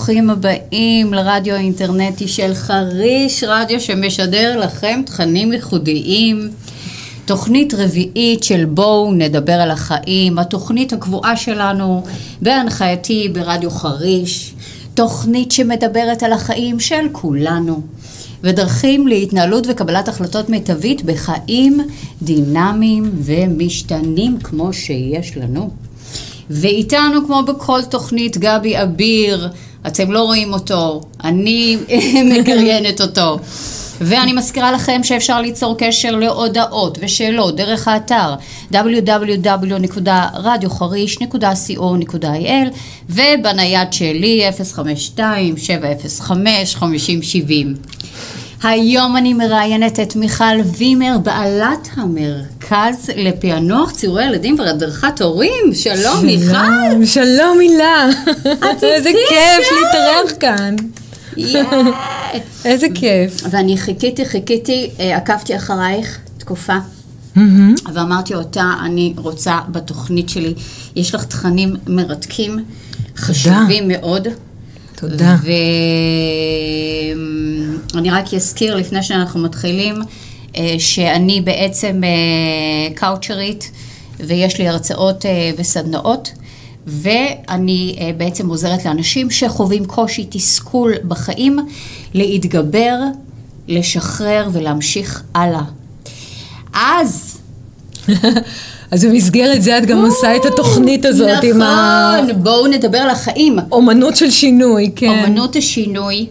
ברוכים הבאים לרדיו האינטרנטי של חריש, רדיו שמשדר לכם תכנים ייחודיים. תוכנית רביעית של בואו נדבר על החיים, התוכנית הקבועה שלנו בהנחייתי ברדיו חריש, תוכנית שמדברת על החיים של כולנו, ודרכים להתנהלות וקבלת החלטות מיטבית בחיים דינמיים ומשתנים כמו שיש לנו. ואיתנו כמו בכל תוכנית גבי אביר, אתם לא רואים אותו, אני מקריינת אותו. ואני מזכירה לכם שאפשר ליצור קשר להודעות ושאלות דרך האתר www.radiocharish.co.il ובנייד שלי 052-705-5070. היום אני מראיינת את מיכל וימר, בעלת המרכז לפענוח ציורי ילדים והדרכת הורים. שלום, מיכל. שלום, הילה. איזה כיף להתארח כאן. איזה כיף. ואני חיכיתי, חיכיתי, אה, עקבתי אחרייך תקופה. ואמרתי אותה, אני רוצה בתוכנית שלי, יש לך תכנים מרתקים, חשובים מאוד. תודה. ואני רק אזכיר לפני שאנחנו מתחילים, אה, שאני בעצם אה, קאוצ'רית, ויש לי הרצאות וסדנאות. ואני uh, בעצם עוזרת לאנשים שחווים קושי, תסכול בחיים, להתגבר, לשחרר ולהמשיך הלאה. אז... אז במסגרת זה את גם עושה את התוכנית הזאת נכון, עם ה... נכון, בואו נדבר על החיים. אומנות של שינוי, כן. אומנות השינוי.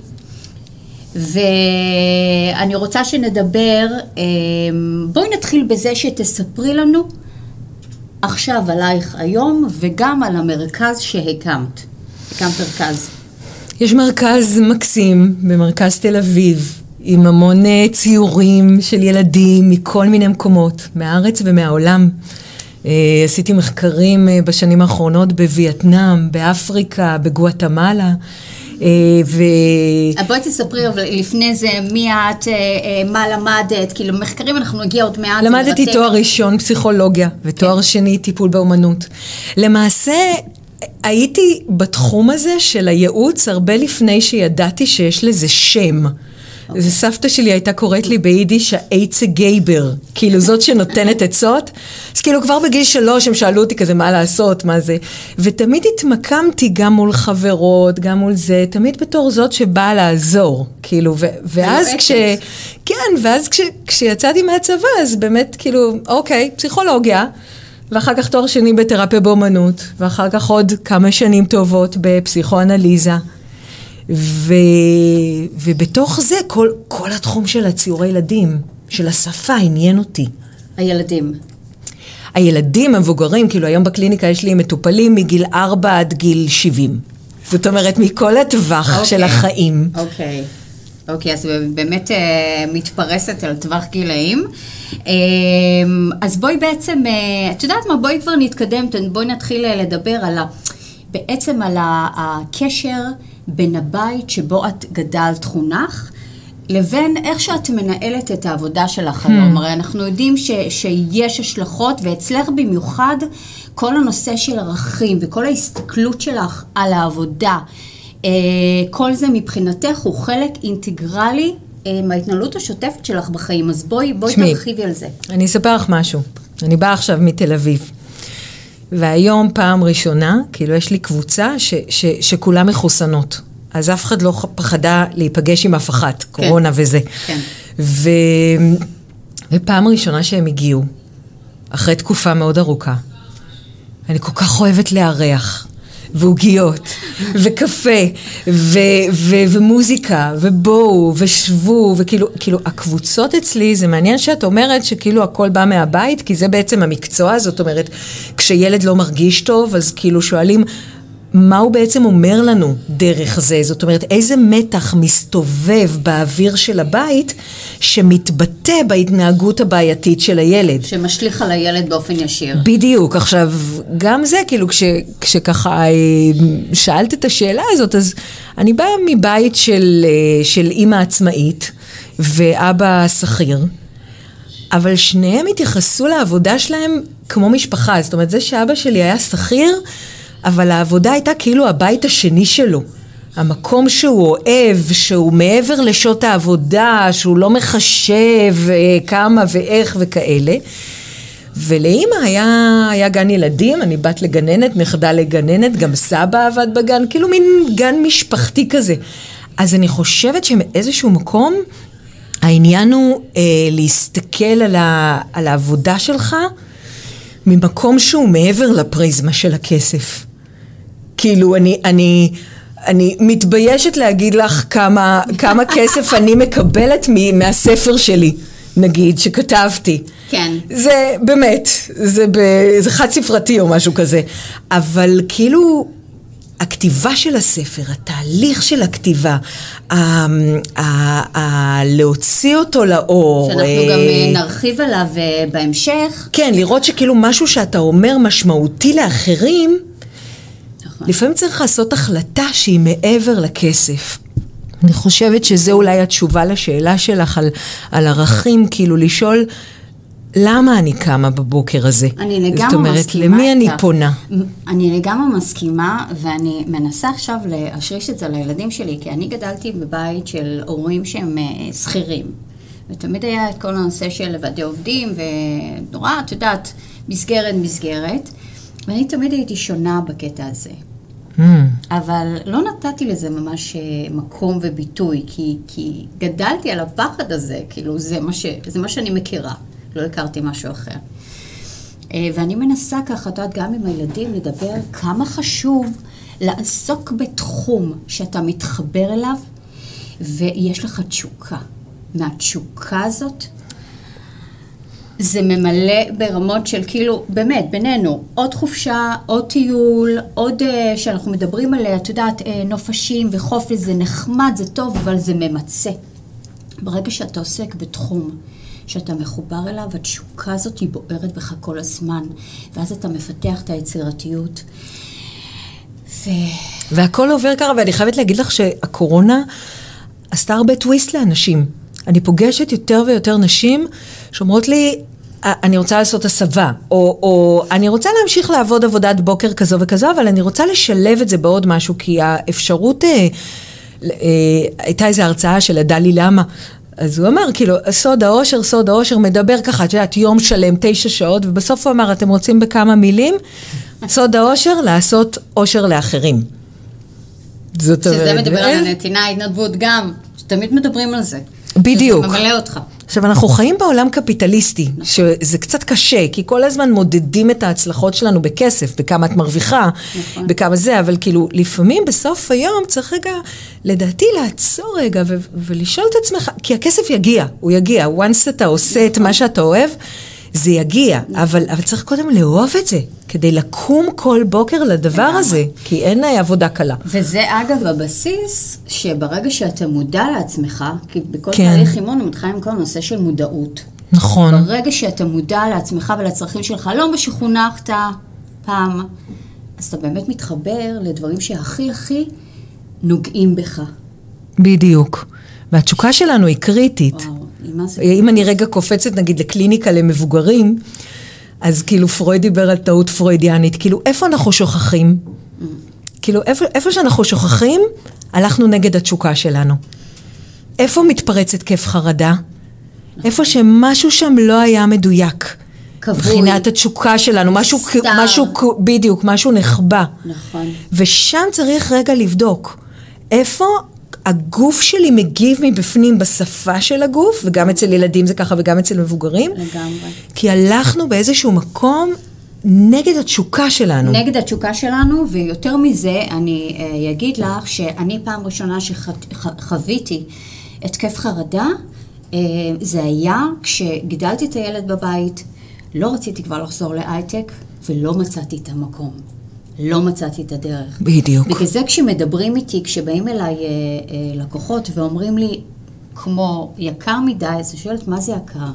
ואני רוצה שנדבר, אה, בואי נתחיל בזה שתספרי לנו עכשיו עלייך היום וגם על המרכז שהקמת. הקמת מרכז. יש מרכז מקסים במרכז תל אביב, עם המון אה, ציורים של ילדים מכל מיני מקומות, מהארץ ומהעולם. אה, עשיתי מחקרים אה, בשנים האחרונות בווייטנאם, באפריקה, בגואטמלה. ו... בואי תספרי אבל לפני זה מי את, מה למדת, כאילו מחקרים אנחנו נגיע עוד מעט. למדתי תואר ראשון פסיכולוגיה ותואר כן. שני טיפול באומנות. למעשה הייתי בתחום הזה של הייעוץ הרבה לפני שידעתי שיש לזה שם. אוקיי. סבתא שלי הייתה קוראת לי ביידיש האייצה גייבר, כאילו זאת שנותנת עצות. אז כאילו כבר בגיל שלוש הם שאלו אותי כזה מה לעשות, מה זה. ותמיד התמקמתי גם מול חברות, גם מול זה, תמיד בתור זאת שבאה לעזור. כאילו, ו- ואז כש... כן, ואז כש- כשיצאתי מהצבא, אז באמת כאילו, אוקיי, פסיכולוגיה. ואחר כך תואר שני בתרפיה באומנות, ואחר כך עוד כמה שנים טובות בפסיכואנליזה. ו... ובתוך זה כל, כל התחום של הציורי ילדים, של השפה, עניין אותי. הילדים. הילדים המבוגרים, כאילו היום בקליניקה יש לי מטופלים מגיל 4 עד גיל 70. זאת אומרת, מכל הטווח okay. של אוקיי. החיים. אוקיי. Okay. אוקיי, אז באמת אה, מתפרסת על טווח גילאים. אה, אז בואי בעצם, אה, את יודעת מה, בואי כבר נתקדם, בואי נתחיל לדבר על ה... בעצם על הקשר בין הבית שבו את גדלת חונך, לבין איך שאת מנהלת את העבודה שלך היום. Hmm. הרי אנחנו יודעים ש, שיש השלכות, ואצלך במיוחד כל הנושא של ערכים וכל ההסתכלות שלך על העבודה. אה, כל זה מבחינתך הוא חלק אינטגרלי אה, מההתנהלות השוטפת שלך בחיים, אז בואי, בואי תרחיבי על זה. אני אספר לך משהו. אני באה עכשיו מתל אביב, והיום פעם ראשונה, כאילו יש לי קבוצה ש, ש, שכולם מחוסנות. אז אף אחד לא פחדה להיפגש עם אף אחת, כן. קורונה וזה. כן. ו... ופעם ראשונה שהם הגיעו, אחרי תקופה מאוד ארוכה, אני כל כך אוהבת לארח. ועוגיות, וקפה, ו- ו- ומוזיקה, ובואו, ושבו, וכאילו, כאילו, הקבוצות אצלי, זה מעניין שאת אומרת שכאילו הכל בא מהבית, כי זה בעצם המקצוע, זאת אומרת, כשילד לא מרגיש טוב, אז כאילו שואלים, מה הוא בעצם אומר לנו דרך זה? זאת אומרת, איזה מתח מסתובב באוויר של הבית שמתבטא בהתנהגות הבעייתית של הילד. שמשליך על הילד באופן ישיר. בדיוק. עכשיו, גם זה, כאילו, כש, כשככה אה, שאלת את השאלה הזאת, אז אני באה מבית של, אה, של אימא עצמאית ואבא שכיר. אבל שניהם התייחסו לעבודה שלהם כמו משפחה. זאת אומרת, זה שאבא שלי היה שכיר, אבל העבודה הייתה כאילו הבית השני שלו. המקום שהוא אוהב, שהוא מעבר לשעות העבודה, שהוא לא מחשב אה, כמה ואיך וכאלה. ולאימא היה, היה גן ילדים, אני בת לגננת, נכדה לגננת, גם סבא עבד בגן, כאילו מין גן משפחתי כזה. אז אני חושבת שמאיזשהו מקום העניין הוא אה, להסתכל על, ה, על העבודה שלך ממקום שהוא מעבר לפריזמה של הכסף. כאילו, אני, אני, אני מתביישת להגיד לך כמה, כמה כסף אני מקבלת מהספר שלי, נגיד, שכתבתי. כן. זה באמת, זה, ב, זה חד ספרתי או משהו כזה. אבל כאילו, הכתיבה של הספר, התהליך של הכתיבה, ה, ה, ה, להוציא אותו לאור. שאנחנו אה, גם אה, נרחיב עליו אה, בהמשך. כן, לראות שכאילו משהו שאתה אומר משמעותי לאחרים, נכון. לפעמים צריך לעשות החלטה שהיא מעבר לכסף. אני חושבת שזה אולי התשובה לשאלה שלך על, על ערכים, כאילו לשאול למה אני קמה בבוקר הזה? אני לגמרי מסכימה זאת אומרת, איתך. למי אני פונה? אני לגמרי מסכימה, ואני מנסה עכשיו להשריש את זה לילדים שלי, כי אני גדלתי בבית של הורים שהם אה, שכירים. ותמיד היה את כל הנושא של ועדי עובדים, ונורא, את יודעת, מסגרת מסגרת. ואני תמיד הייתי שונה בקטע הזה. Mm. אבל לא נתתי לזה ממש אה, מקום וביטוי, כי, כי גדלתי על הפחד הזה, כאילו זה מה, ש, זה מה שאני מכירה. לא הכרתי משהו אחר. אה, ואני מנסה ככה, את יודעת, גם עם הילדים, לדבר כמה חשוב לעסוק בתחום שאתה מתחבר אליו, ויש לך תשוקה. מהתשוקה הזאת, זה ממלא ברמות של כאילו, באמת, בינינו, עוד חופשה, עוד טיול, עוד uh, שאנחנו מדברים עליה, את יודעת, uh, נופשים וחופש, זה נחמד, זה טוב, אבל זה ממצה. ברגע שאתה עוסק בתחום שאתה מחובר אליו, התשוקה הזאת היא בוערת בך כל הזמן, ואז אתה מפתח את היצירתיות. ו... והכל עובר ככה, ואני חייבת להגיד לך שהקורונה עשתה הרבה טוויסט לאנשים. אני פוגשת יותר ויותר נשים שאומרות לי, אני רוצה לעשות הסבה, או, או אני רוצה להמשיך לעבוד עבודת בוקר כזו וכזו, אבל אני רוצה לשלב את זה בעוד משהו, כי האפשרות, אה, אה, הייתה איזו הרצאה של הדלי למה, אז הוא אמר, כאילו, סוד האושר, סוד האושר, מדבר ככה, את יודעת, יום שלם, תשע שעות, ובסוף הוא אמר, אתם רוצים בכמה מילים? סוד האושר, לעשות אושר לאחרים. זאת אומרת... שזה מדבר על הנתינה, ההתנדבות גם, שתמיד מדברים על זה. בדיוק. שזה ממלא אותך. עכשיו, אנחנו חיים בעולם קפיטליסטי, שזה קצת קשה, כי כל הזמן מודדים את ההצלחות שלנו בכסף, בכמה את מרוויחה, נכון. בכמה זה, אבל כאילו, לפעמים בסוף היום צריך רגע, לדעתי, לעצור רגע ו- ולשאול את עצמך, כי הכסף יגיע, הוא יגיע, once אתה עושה את מה שאתה אוהב, זה יגיע, אבל, אבל צריך קודם לאהוב את זה, כדי לקום כל בוקר לדבר הזה, כי אין עבודה קלה. וזה אגב הבסיס, שברגע שאתה מודע לעצמך, כי בכל כן. תהליך אימון הוא מתחיל עם כל נושא של מודעות. נכון. ברגע שאתה מודע לעצמך ולצרכים שלך, לא מה שחונכת פעם, אז אתה באמת מתחבר לדברים שהכי הכי נוגעים בך. בדיוק. והתשוקה שלנו היא קריטית. וואו. אם אני רגע קופצת נגיד לקליניקה למבוגרים, אז כאילו פרויד דיבר על טעות פרוידיאנית, כאילו איפה אנחנו שוכחים? כאילו איפה, איפה שאנחנו שוכחים, הלכנו נגד התשוקה שלנו. איפה מתפרץ התקף חרדה? איפה שמשהו שם לא היה מדויק. כבוי. מבחינת התשוקה שלנו, משהו, משהו, בדיוק, משהו נחבא. נכון. ושם צריך רגע לבדוק, איפה הגוף שלי מגיב מבפנים בשפה של הגוף, וגם אצל ילדים זה ככה וגם אצל מבוגרים. לגמרי. כי הלכנו באיזשהו מקום נגד התשוקה שלנו. נגד התשוקה שלנו, ויותר מזה, אני uh, אגיד לך שאני פעם ראשונה שחוויתי התקף חרדה, uh, זה היה כשגידלתי את הילד בבית, לא רציתי כבר לחזור להייטק, ולא מצאתי את המקום. לא מצאתי את הדרך. בדיוק. בגלל זה כשמדברים איתי, כשבאים אליי אה, אה, לקוחות ואומרים לי, כמו יקר מדי, אז אני שואלת, מה זה יקר?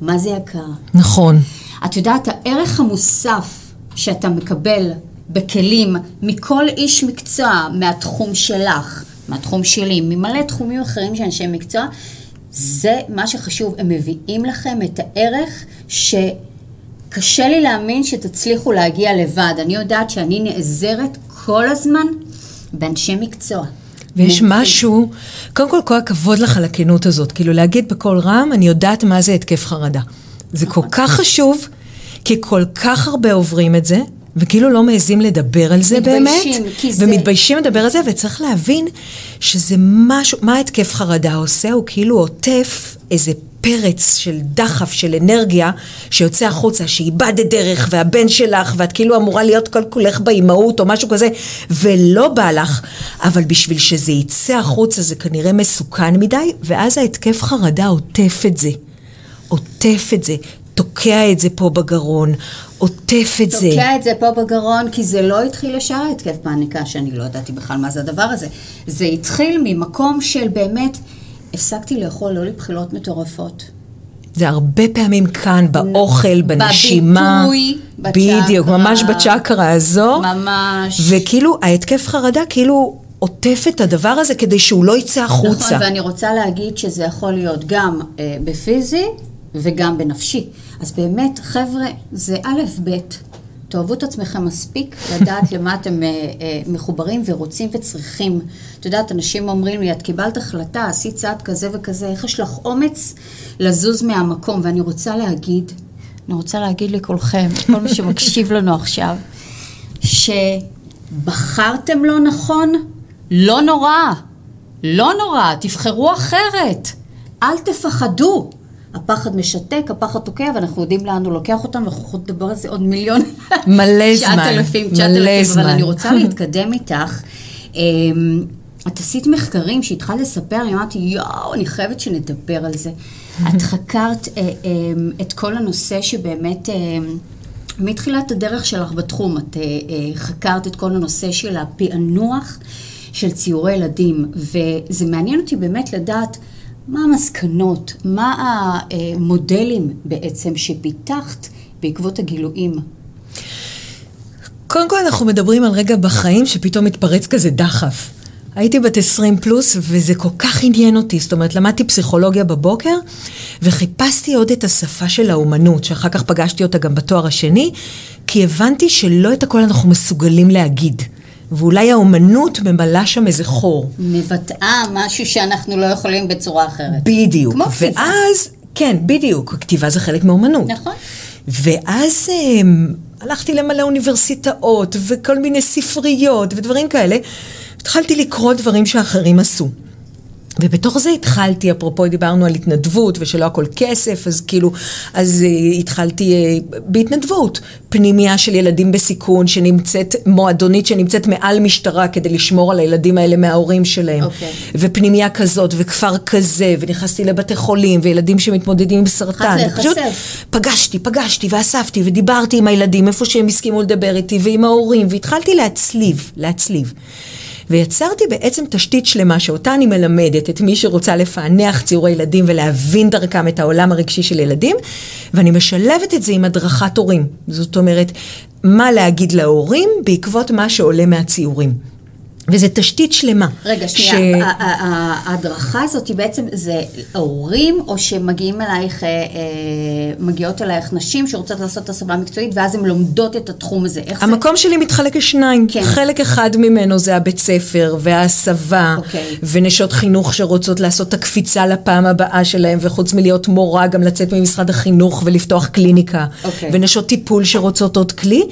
מה זה יקר? נכון. את יודעת, הערך המוסף שאתה מקבל בכלים מכל איש מקצוע מהתחום שלך, מהתחום שלי, ממלא תחומים אחרים של אנשי מקצוע, זה מה שחשוב, הם מביאים לכם את הערך ש... קשה לי להאמין שתצליחו להגיע לבד. אני יודעת שאני נעזרת כל הזמן באנשי מקצוע. ויש. משהו, קודם כל כל הכבוד לך על הכנות הזאת, כאילו להגיד בקול רם, אני יודעת מה זה התקף חרדה. זה כל כך חשוב, כי כל כך הרבה עוברים את זה, וכאילו לא מעזים לדבר על זה באמת, מתביישים, כי זה- ומתביישים לדבר על זה, וצריך להבין שזה משהו, מה התקף חרדה עושה? הוא כאילו עוטף איזה פרץ של דחף, של אנרגיה, שיוצא החוצה, שאיבדת דרך, והבן שלך, ואת כאילו אמורה להיות כל כולך באימהות, או משהו כזה, ולא בא לך, אבל בשביל שזה יצא החוצה זה כנראה מסוכן מדי, ואז ההתקף חרדה עוטף את זה. עוטף את זה, תוקע את זה פה בגרון, עוטף את זה. תוקע את זה פה בגרון, כי זה לא התחיל ישר התקף פאניקה, שאני לא ידעתי בכלל מה זה הדבר הזה. זה התחיל ממקום של באמת, הפסקתי לאכול, לא לבחילות מטורפות. זה הרבה פעמים כאן, באוכל, בנשימה. בביטוי, בדיוק, בצ'קרה. ממש בצ'קרה הזו. ממש. וכאילו, ההתקף חרדה כאילו עוטף את הדבר הזה כדי שהוא לא יצא החוצה. נכון, ואני רוצה להגיד שזה יכול להיות גם אה, בפיזי וגם בנפשי. אז באמת, חבר'ה, זה א', ב', תאהבו את עצמכם מספיק לדעת למה אתם אה, אה, מחוברים ורוצים וצריכים. את יודעת, אנשים אומרים לי, את קיבלת החלטה, עשית צעד כזה וכזה, איך יש לך אומץ לזוז מהמקום? ואני רוצה להגיד, אני רוצה להגיד לכולכם, כל מי שמקשיב לנו עכשיו, שבחרתם לא נכון, לא נורא. לא נורא, תבחרו אחרת. אל תפחדו. הפחד משתק, הפחד תוקע, ואנחנו יודעים לאן הוא לוקח אותנו, אנחנו יכולים לדבר על זה עוד מיליון... מלא זמן, תשעת אלפים, תשעת מלא אלפים, זמן. אבל אני רוצה להתקדם איתך. אמ, את עשית מחקרים שהתחלת לספר, אני אמרתי, יואו, אני חייבת שנדבר על זה. את חקרת אה, אמ, את כל הנושא שבאמת... אמ, מתחילת הדרך שלך בתחום, את אה, אה, חקרת את כל הנושא של הפענוח של ציורי ילדים, וזה מעניין אותי באמת לדעת מה המסקנות, מה המודלים בעצם שפיתחת בעקבות הגילויים. קודם כל אנחנו מדברים על רגע בחיים שפתאום מתפרץ כזה דחף. הייתי בת 20 פלוס, וזה כל כך עניין אותי. זאת אומרת, למדתי פסיכולוגיה בבוקר, וחיפשתי עוד את השפה של האומנות, שאחר כך פגשתי אותה גם בתואר השני, כי הבנתי שלא את הכל אנחנו מסוגלים להגיד. ואולי האומנות ממלאה שם איזה חור. מבטאה משהו שאנחנו לא יכולים בצורה אחרת. בדיוק. כמו כתיבה. ואז, כן, בדיוק, כתיבה זה חלק מאומנות. נכון. ואז um, הלכתי למלא אוניברסיטאות וכל מיני ספריות ודברים כאלה. התחלתי לקרוא דברים שאחרים עשו. ובתוך זה התחלתי, אפרופו דיברנו על התנדבות ושלא הכל כסף, אז כאילו, אז uh, התחלתי uh, בהתנדבות. פנימייה של ילדים בסיכון שנמצאת, מועדונית שנמצאת מעל משטרה כדי לשמור על הילדים האלה מההורים שלהם. אוקיי. ופנימייה כזאת, וכפר כזה, ונכנסתי לבתי חולים, וילדים שמתמודדים עם סרטן. פשוט. פגשתי, פגשתי ואספתי ודיברתי עם הילדים איפה שהם הסכימו לדבר איתי ועם ההורים והתחלתי להצליב, להצליב. ויצרתי בעצם תשתית שלמה שאותה אני מלמדת את מי שרוצה לפענח ציורי ילדים ולהבין דרכם את העולם הרגשי של ילדים, ואני משלבת את זה עם הדרכת הורים. זאת אומרת, מה להגיד להורים בעקבות מה שעולה מהציורים. וזו תשתית שלמה. רגע, ש- שנייה, ה- ההדרכה הזאת היא בעצם, זה ההורים, או שמגיעים אלייך, אה, אה, מגיעות אלייך נשים שרוצות לעשות הסבה מקצועית, ואז הן לומדות את התחום הזה. איך זה? המקום שלי מתחלק לשניים. כן. חלק אחד ממנו זה הבית ספר וההסבה, אוקיי. ונשות חינוך שרוצות לעשות את הקפיצה לפעם הבאה שלהם, וחוץ מלהיות מורה, גם לצאת ממשרד החינוך ולפתוח קליניקה. אוקיי. ונשות טיפול שרוצות עוד כלי.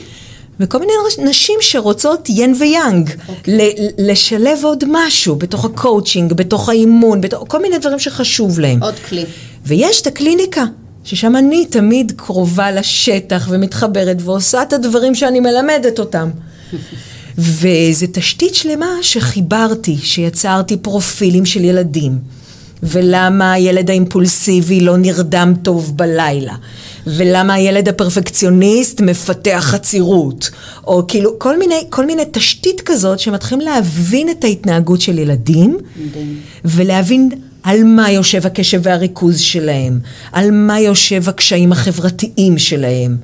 וכל מיני נשים שרוצות ין ויאנג, אוקיי. ל- לשלב עוד משהו בתוך הקואוצ'ינג, בתוך האימון, בתוך כל מיני דברים שחשוב להם. עוד כלי. ויש את הקליניקה, ששם אני תמיד קרובה לשטח ומתחברת ועושה את הדברים שאני מלמדת אותם. וזו תשתית שלמה שחיברתי, שיצרתי פרופילים של ילדים. ולמה הילד האימפולסיבי לא נרדם טוב בלילה, ולמה הילד הפרפקציוניסט מפתח עצירות, או כאילו כל מיני, כל מיני תשתית כזאת שמתחילים להבין את ההתנהגות של ילדים. ולהבין על מה יושב הקשב והריכוז שלהם, על מה יושב הקשיים החברתיים שלהם.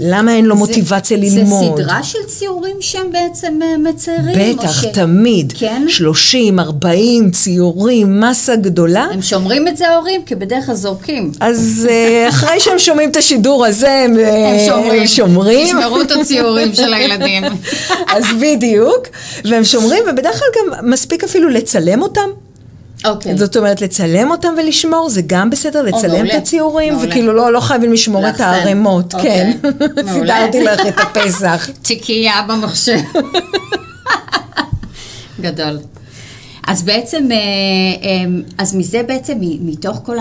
למה אין לו זה- מוטיבציה ללמוד? זה סדרה של ציורים שהם בעצם אה, מציירים? בטח, ש- תמיד. כן? 30, 40 ציורים, מסה גדולה. הם שומרים את זה ההורים? כי בדרך כלל זורקים. אז אה, אחרי שהם שומעים את השידור הזה, הם, אה, הם שומרים. הם שומרים. תשמרו את הציורים של הילדים. אז בדיוק, והם שומרים, ובדרך כלל גם מספיק אפילו לצלם אותם. אוקיי. זאת אומרת, לצלם אותם ולשמור, זה גם בסדר, לצלם מעולה. את הציורים, מעולה. וכאילו לא, לא חייבים לשמור את לאחסן. הערימות, אוקיי. כן. מעולה. סידרתי לך את הפסח. תיקייה במחשב. גדול. אז בעצם, אה, אה, אז מזה בעצם, מתוך כל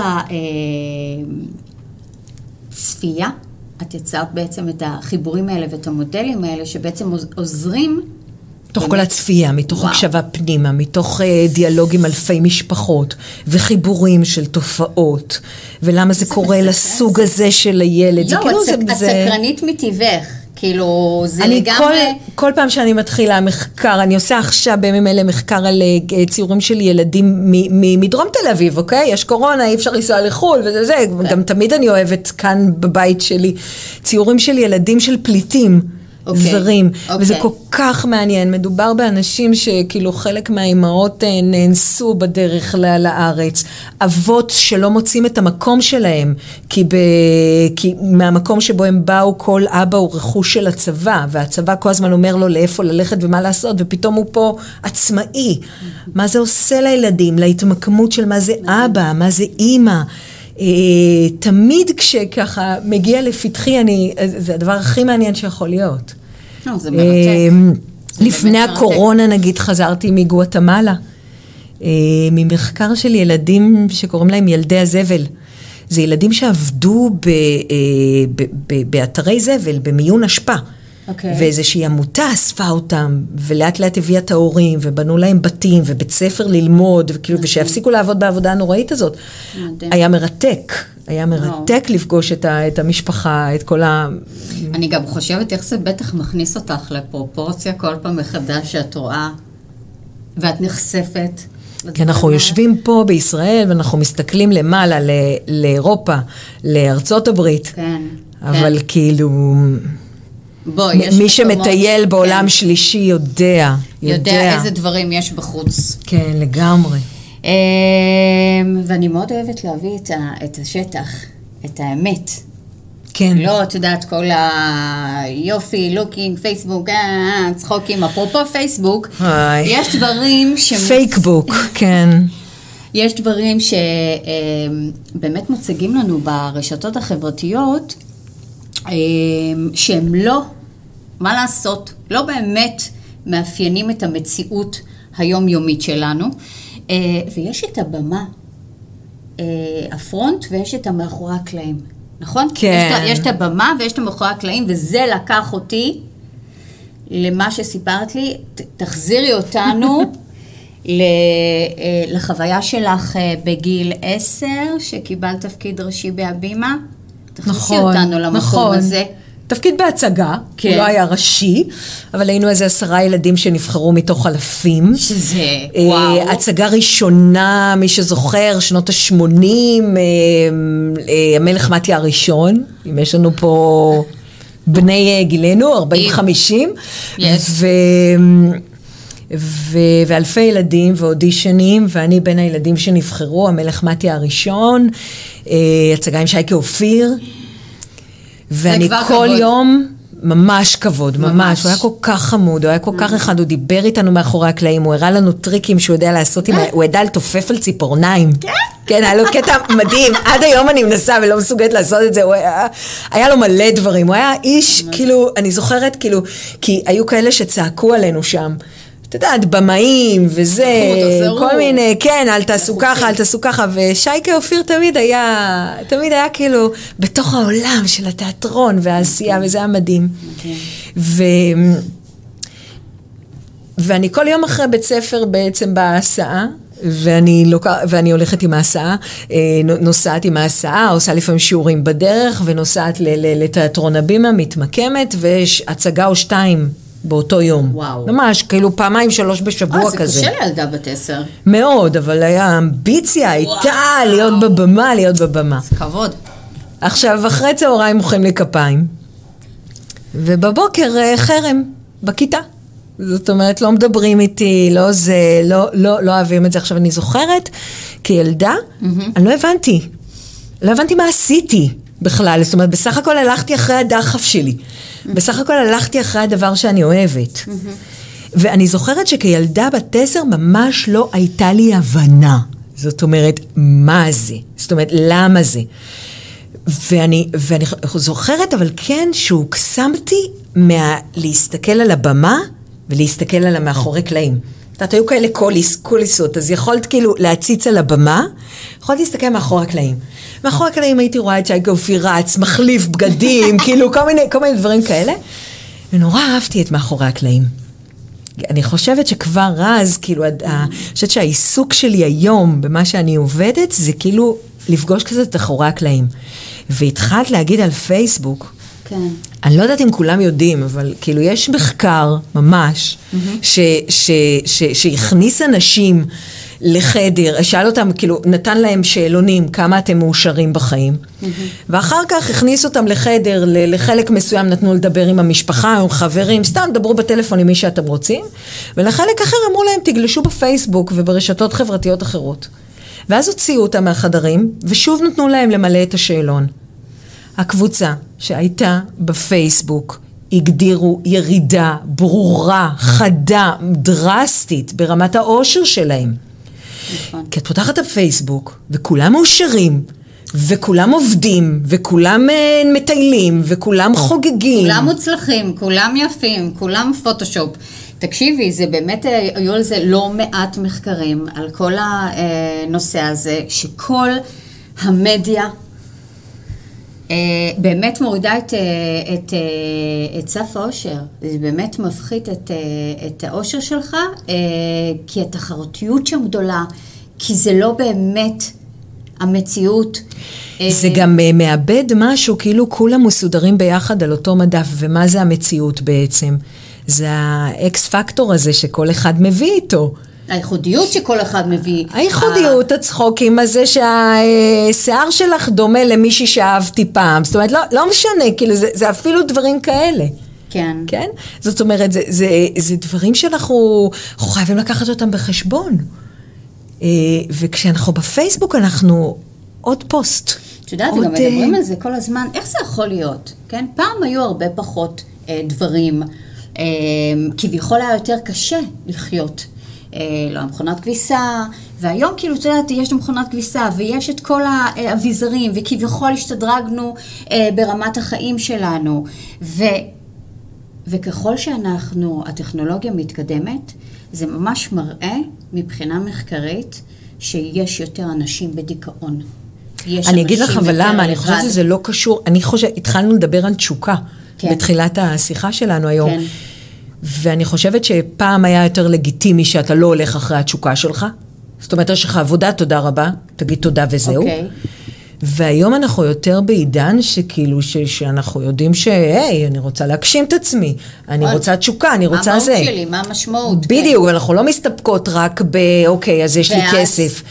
הצפייה, את יצרת בעצם את החיבורים האלה ואת המודלים האלה, שבעצם עוז- עוזרים, מתוך כל הצפייה, מתוך וואו. הקשבה פנימה, מתוך אה, דיאלוג עם אלפי משפחות, וחיבורים של תופעות, ולמה זה קורה מסקרן לסוג הזה של הילד. זה יואו, כאילו את זה- את זה- סקרנית מטבעך, כאילו, זה אני לגמרי... כל, כל פעם שאני מתחילה מחקר, אני עושה עכשיו בימים אלה מחקר על אה, ציורים של ילדים מ- מ- מדרום תל אביב, אוקיי? יש קורונה, אי אפשר לנסוע לחו"ל וזה זה, כן. גם תמיד אני אוהבת כאן בבית שלי, ציורים של ילדים של פליטים. אוקיי, זרים, וזה אוקיי. כל כך מעניין, מדובר באנשים שכאילו חלק מהאימהות אה, נאנסו בדרך לארץ, אבות שלא מוצאים את המקום שלהם, כי, ב... כי מהמקום שבו הם באו כל אבא הוא רכוש של הצבא, והצבא כל הזמן אומר לו לאיפה ללכת ומה לעשות, ופתאום הוא פה עצמאי. מה זה עושה לילדים, להתמקמות של מה זה אבא, מה זה אימא. אה, תמיד כשככה מגיע לפתחי, אני, זה הדבר הכי מעניין שיכול להיות. לא, זה מרתק. אמ, זה לפני באמת מרתק. הקורונה נגיד חזרתי מגואטמלה, אה, ממחקר של ילדים שקוראים להם ילדי הזבל. זה ילדים שעבדו ב, אה, ב, ב, באתרי זבל, במיון אשפה. אוקיי. ואיזושהי עמותה אספה אותם, ולאט לאט הביאה את ההורים, ובנו להם בתים, ובית ספר ללמוד, וכאילו, ושיפסיקו לעבוד בעבודה הנוראית הזאת. מדהים. היה מרתק, היה מרתק לפגוש את, ה, את המשפחה, את כל ה... אני גם חושבת איך זה בטח מכניס אותך לפרופורציה כל פעם מחדש שאת רואה ואת נחשפת. כי אנחנו יושבים פה בישראל ואנחנו מסתכלים למעלה, ל- לאירופה, לארצות הברית, כן. אבל כן. כאילו, בואי, יש מי שמטייל בעולם כן, שלישי יודע, יודע. יודע איזה דברים יש בחוץ. כן, לגמרי. אמ, ואני מאוד אוהבת להביא את ה- את השטח, את האמת. כן. לא, את יודעת, כל היופי, looking, פייסבוק, אה, אה, צחוקים. אפרופו פייסבוק, היי. יש דברים ש... Fakebook, כן. יש דברים שבאמת מוצגים לנו ברשתות החברתיות, שהם לא, מה לעשות, לא באמת מאפיינים את המציאות היומיומית שלנו, אה, ויש את הבמה, אה, הפרונט, ויש את המאחורי הקלעים, נכון? כן. יש, יש את הבמה ויש את המאחורי הקלעים, וזה לקח אותי למה שסיפרת לי, ת- תחזירי אותנו אה, לחוויה שלך בגיל עשר, שקיבלת תפקיד ראשי בהבימה. תכניסי נכון, אותנו למקום נכון. הזה. תפקיד בהצגה, כן. הוא לא היה ראשי, אבל היינו איזה עשרה ילדים שנבחרו מתוך אלפים. שזה, אה, וואו. הצגה ראשונה, מי שזוכר, שנות ה-80, המלך מתיה הראשון, אם יש לנו פה בני אה, גילנו, 40-50, Yes. ו... ו... ואלפי ילדים ואודישנים, ואני בין הילדים שנבחרו, המלך מתיה הראשון, אה, הצגה עם שייקה אופיר, ואני כל כבוד. יום... ממש כבוד, ממש. ממש. הוא היה כל כך חמוד, הוא היה כל כך אחד, הוא דיבר איתנו מאחורי הקלעים, הוא הראה לנו טריקים שהוא יודע לעשות, עם הוא ידע לתופף על ציפורניים. כן, היה לו קטע מדהים, עד היום אני מנסה ולא מסוגלת לעשות את זה, הוא היה, היה לו מלא דברים, הוא היה איש, כאילו, אני זוכרת, כאילו, כי היו כאלה שצעקו עלינו שם. את יודעת, במאים וזה, תחזרו. כל מיני, כן, אל תעשו ככה, אל תעשו ככה, ושייקה אופיר תמיד היה, תמיד היה כאילו בתוך העולם של התיאטרון והעשייה, וזה היה מדהים. ו... ואני כל יום אחרי בית ספר בעצם בהסעה, ואני, לוק... ואני הולכת עם ההסעה, אה, נוסעת עם ההסעה, עושה לפעמים שיעורים בדרך, ונוסעת ל- ל- לתיאטרון הבימה, מתמקמת, ויש הצגה או שתיים באותו יום. וואו. ממש, כאילו פעמיים, שלוש בשבוע אה, זה כזה. קשה לילדה בת עשר. מאוד, אבל היה אמביציה, הייתה להיות בבמה, להיות בבמה. כבוד. עכשיו, אחרי צהריים מוחאים לי כפיים. ובבוקר אה, חרם, בכיתה. זאת אומרת, לא מדברים איתי, לא זה, לא, לא, לא אוהבים את זה. עכשיו, אני זוכרת, כילדה, mm-hmm. אני לא הבנתי. לא הבנתי מה עשיתי בכלל. זאת אומרת, בסך הכל הלכתי אחרי הדחף שלי. בסך הכל הלכתי אחרי הדבר שאני אוהבת. ואני זוכרת שכילדה בת עשר ממש לא הייתה לי הבנה. זאת אומרת, מה זה? זאת אומרת, למה זה? ואני, ואני זוכרת, אבל כן, שהוקסמתי מלהסתכל על הבמה ולהסתכל על המאחורי קלעים. את יודעת, היו כאלה קוליס, קוליסות, אז יכולת כאילו להציץ על הבמה, יכולת להסתכל מאחורי הקלעים. מאחורי הקלעים הייתי רואה את שי גופי רץ, מחליף בגדים, כאילו כל מיני, כל מיני דברים כאלה. ונורא אהבתי את מאחורי הקלעים. אני חושבת שכבר אז, כאילו, אני חושבת שהעיסוק שלי היום במה שאני עובדת, זה כאילו לפגוש כזה את אחורי הקלעים. והתחלת להגיד על פייסבוק, כן. אני לא יודעת אם כולם יודעים, אבל כאילו יש מחקר ממש, mm-hmm. שהכניס אנשים לחדר, שאל אותם, כאילו, נתן להם שאלונים, כמה אתם מאושרים בחיים. ואחר כך הכניס אותם לחדר, לחלק מסוים נתנו לדבר עם המשפחה, עם חברים, סתם דברו בטלפון עם מי שאתם רוצים, ולחלק אחר אמרו להם, תגלשו בפייסבוק וברשתות חברתיות אחרות. ואז הוציאו אותם מהחדרים, ושוב נתנו להם למלא את השאלון. הקבוצה שהייתה בפייסבוק הגדירו ירידה ברורה, חדה, דרסטית ברמת האושר שלהם. נכון. כי את פותחת את הפייסבוק, וכולם מאושרים, וכולם עובדים, וכולם אה, מטיילים, וכולם חוגגים. כולם מוצלחים, כולם יפים, כולם פוטושופ. תקשיבי, זה באמת, אה, היו על זה לא מעט מחקרים, על כל הנושא הזה, שכל המדיה אה, באמת מורידה את, אה, את, אה, את סף האושר, זה באמת מפחית את, את האושר שלך, כי התחרותיות שם גדולה, כי זה לא באמת המציאות. זה גם מאבד משהו, כאילו כולם מסודרים ביחד על אותו מדף, ומה זה המציאות בעצם? זה האקס פקטור הזה שכל אחד מביא איתו. הייחודיות שכל אחד מביא. הייחודיות, הצחוקים הזה שהשיער שלך דומה למישהי שאהבתי פעם. זאת אומרת, לא, לא משנה, כאילו, זה, זה אפילו דברים כאלה. כן. כן? זאת אומרת, זה, זה, זה דברים שאנחנו חייבים לקחת אותם בחשבון. אה, וכשאנחנו בפייסבוק, אנחנו עוד פוסט. את יודעת, גם מדברים על זה כל הזמן, איך זה יכול להיות? כן? פעם היו הרבה פחות אה, דברים. אה, כביכול היה יותר קשה לחיות. אה, לא, מכונת כביסה, והיום כאילו, את יודעת, יש מכונת כביסה, ויש את כל האביזרים, וכביכול השתדרגנו אה, ברמת החיים שלנו. ו, וככל שאנחנו, הטכנולוגיה מתקדמת, זה ממש מראה מבחינה מחקרית שיש יותר אנשים בדיכאון. אני אגיד לך אבל למה, אני חושבת שזה לא קשור, אני חושבת, התחלנו לדבר על תשוקה כן. בתחילת השיחה שלנו היום. כן. ואני חושבת שפעם היה יותר לגיטימי שאתה לא הולך אחרי התשוקה שלך. זאת אומרת, יש לך עבודה, תודה רבה, תגיד תודה וזהו. Okay. אוקיי. והיום אנחנו יותר בעידן שכאילו, ש, שאנחנו יודעים שהי, אני רוצה להגשים את עצמי, אני רוצה תשוקה, אני רוצה זה. מה המהות שלי, מה המשמעות. בדיוק, כן. אנחנו לא מסתפקות רק ב, אוקיי, אז יש ואז... לי כסף.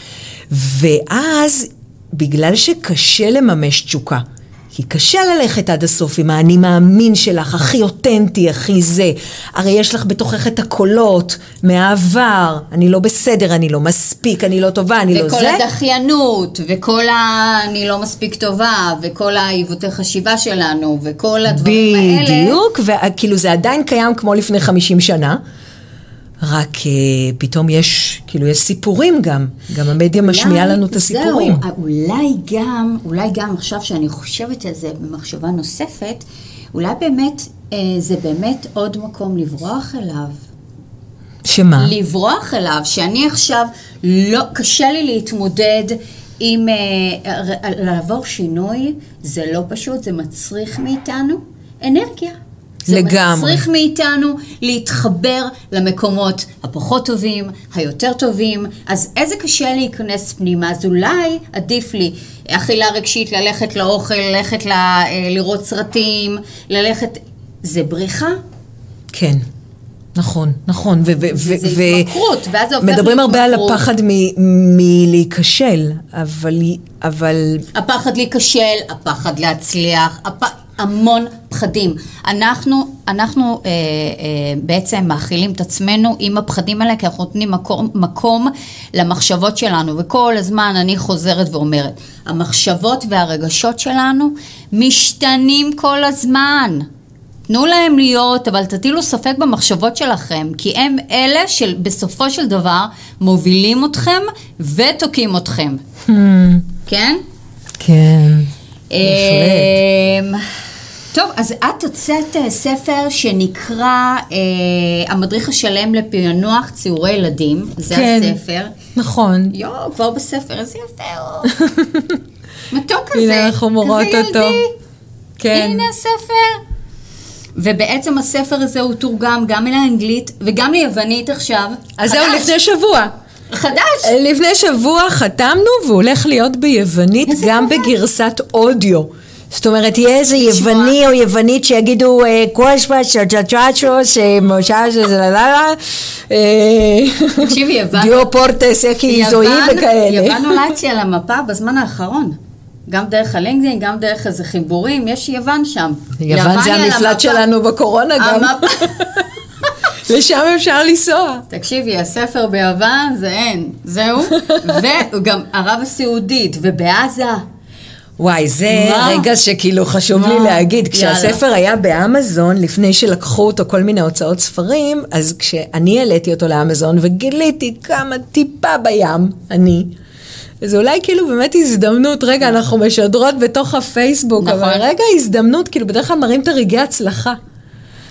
ואז, בגלל שקשה לממש תשוקה, כי קשה ללכת עד הסוף עם האני מאמין שלך, הכי אותנטי, הכי זה. הרי יש לך בתוכך את הקולות מהעבר, אני לא בסדר, אני לא מספיק, אני לא טובה, אני לא זה. וכל הדחיינות, וכל ה... אני לא מספיק טובה, וכל העיוותי חשיבה שלנו, וכל הדברים בדיוק, האלה. בדיוק, וכאילו זה עדיין קיים כמו לפני 50 שנה. רק uh, פתאום יש, כאילו יש סיפורים גם, גם המדיה משמיעה לנו את הסיפורים. זהו, אולי גם, אולי גם עכשיו שאני חושבת על זה במחשבה נוספת, אולי באמת, uh, זה באמת עוד מקום לברוח אליו. שמה? לברוח אליו, שאני עכשיו, לא, קשה לי להתמודד עם, uh, לעבור שינוי, זה לא פשוט, זה מצריך מאיתנו אנרגיה. לגמרי. זה מצריך מאיתנו להתחבר למקומות הפחות טובים, היותר טובים, אז איזה קשה להיכנס פנימה, אז אולי עדיף לי אכילה רגשית, ללכת לאוכל, ללכת ל, אה, לראות סרטים, ללכת... זה בריחה? כן. נכון, נכון. ו- ו- ו- זה התמכרות, ואז זה הופך להתמכרות. מדברים הרבה על הפחד מלהיכשל, אבל, אבל... הפחד להיכשל, הפחד להצליח, הפ... המון פחדים. אנחנו, אנחנו אה, אה, בעצם מאכילים את עצמנו עם הפחדים האלה, כי אנחנו נותנים מקום, מקום למחשבות שלנו, וכל הזמן אני חוזרת ואומרת, המחשבות והרגשות שלנו משתנים כל הזמן. תנו להם להיות, אבל תטילו ספק במחשבות שלכם, כי הם אלה שבסופו של דבר מובילים אתכם ותוקעים אתכם. כן? כן. אמ, טוב, אז את הוצאת אה, ספר שנקרא אה, המדריך השלם לפענוח ציורי ילדים, זה כן. הספר. נכון. יואו, כבר בספר, איזה יפה הוא. מתוק כזה, הנה אנחנו מורות כזה אותו. ילדי. כן. הנה הספר. ובעצם הספר הזה הוא תורגם גם לאנגלית וגם ליוונית עכשיו. אז זהו. לפני שבוע. חדש. לפני שבוע חתמנו והוא הולך להיות ביוונית גם. בגרסת אודיו. זאת אומרת, יהיה איזה. יווני או יוונית שיגידו אה, קושפה, צ'צ'צ'צ'וס, מושש, זללה, תקשיבי, יוון. דיו פורטס, איך היא זוהי וכאלה. יוון עולה אצלי על המפה בזמן האחרון. גם דרך הלינקדאין, גם דרך איזה חיבורים, יש יוון שם. יוון זה המפלט. שלנו בקורונה גם. לשם אפשר לנסוע. תקשיבי, הספר ביוון זה אין, זהו. וגם ערב הסעודית, ובעזה. וואי, זה מה? רגע שכאילו חשוב מה? לי להגיד. יאללה. כשהספר היה באמזון, לפני שלקחו אותו כל מיני הוצאות ספרים, אז כשאני העליתי אותו לאמזון וגיליתי כמה טיפה בים, אני, אז אולי כאילו באמת הזדמנות, רגע, אנחנו משדרות בתוך הפייסבוק, נכון. אבל רגע הזדמנות, כאילו בדרך כלל מראים את הרגעי הצלחה.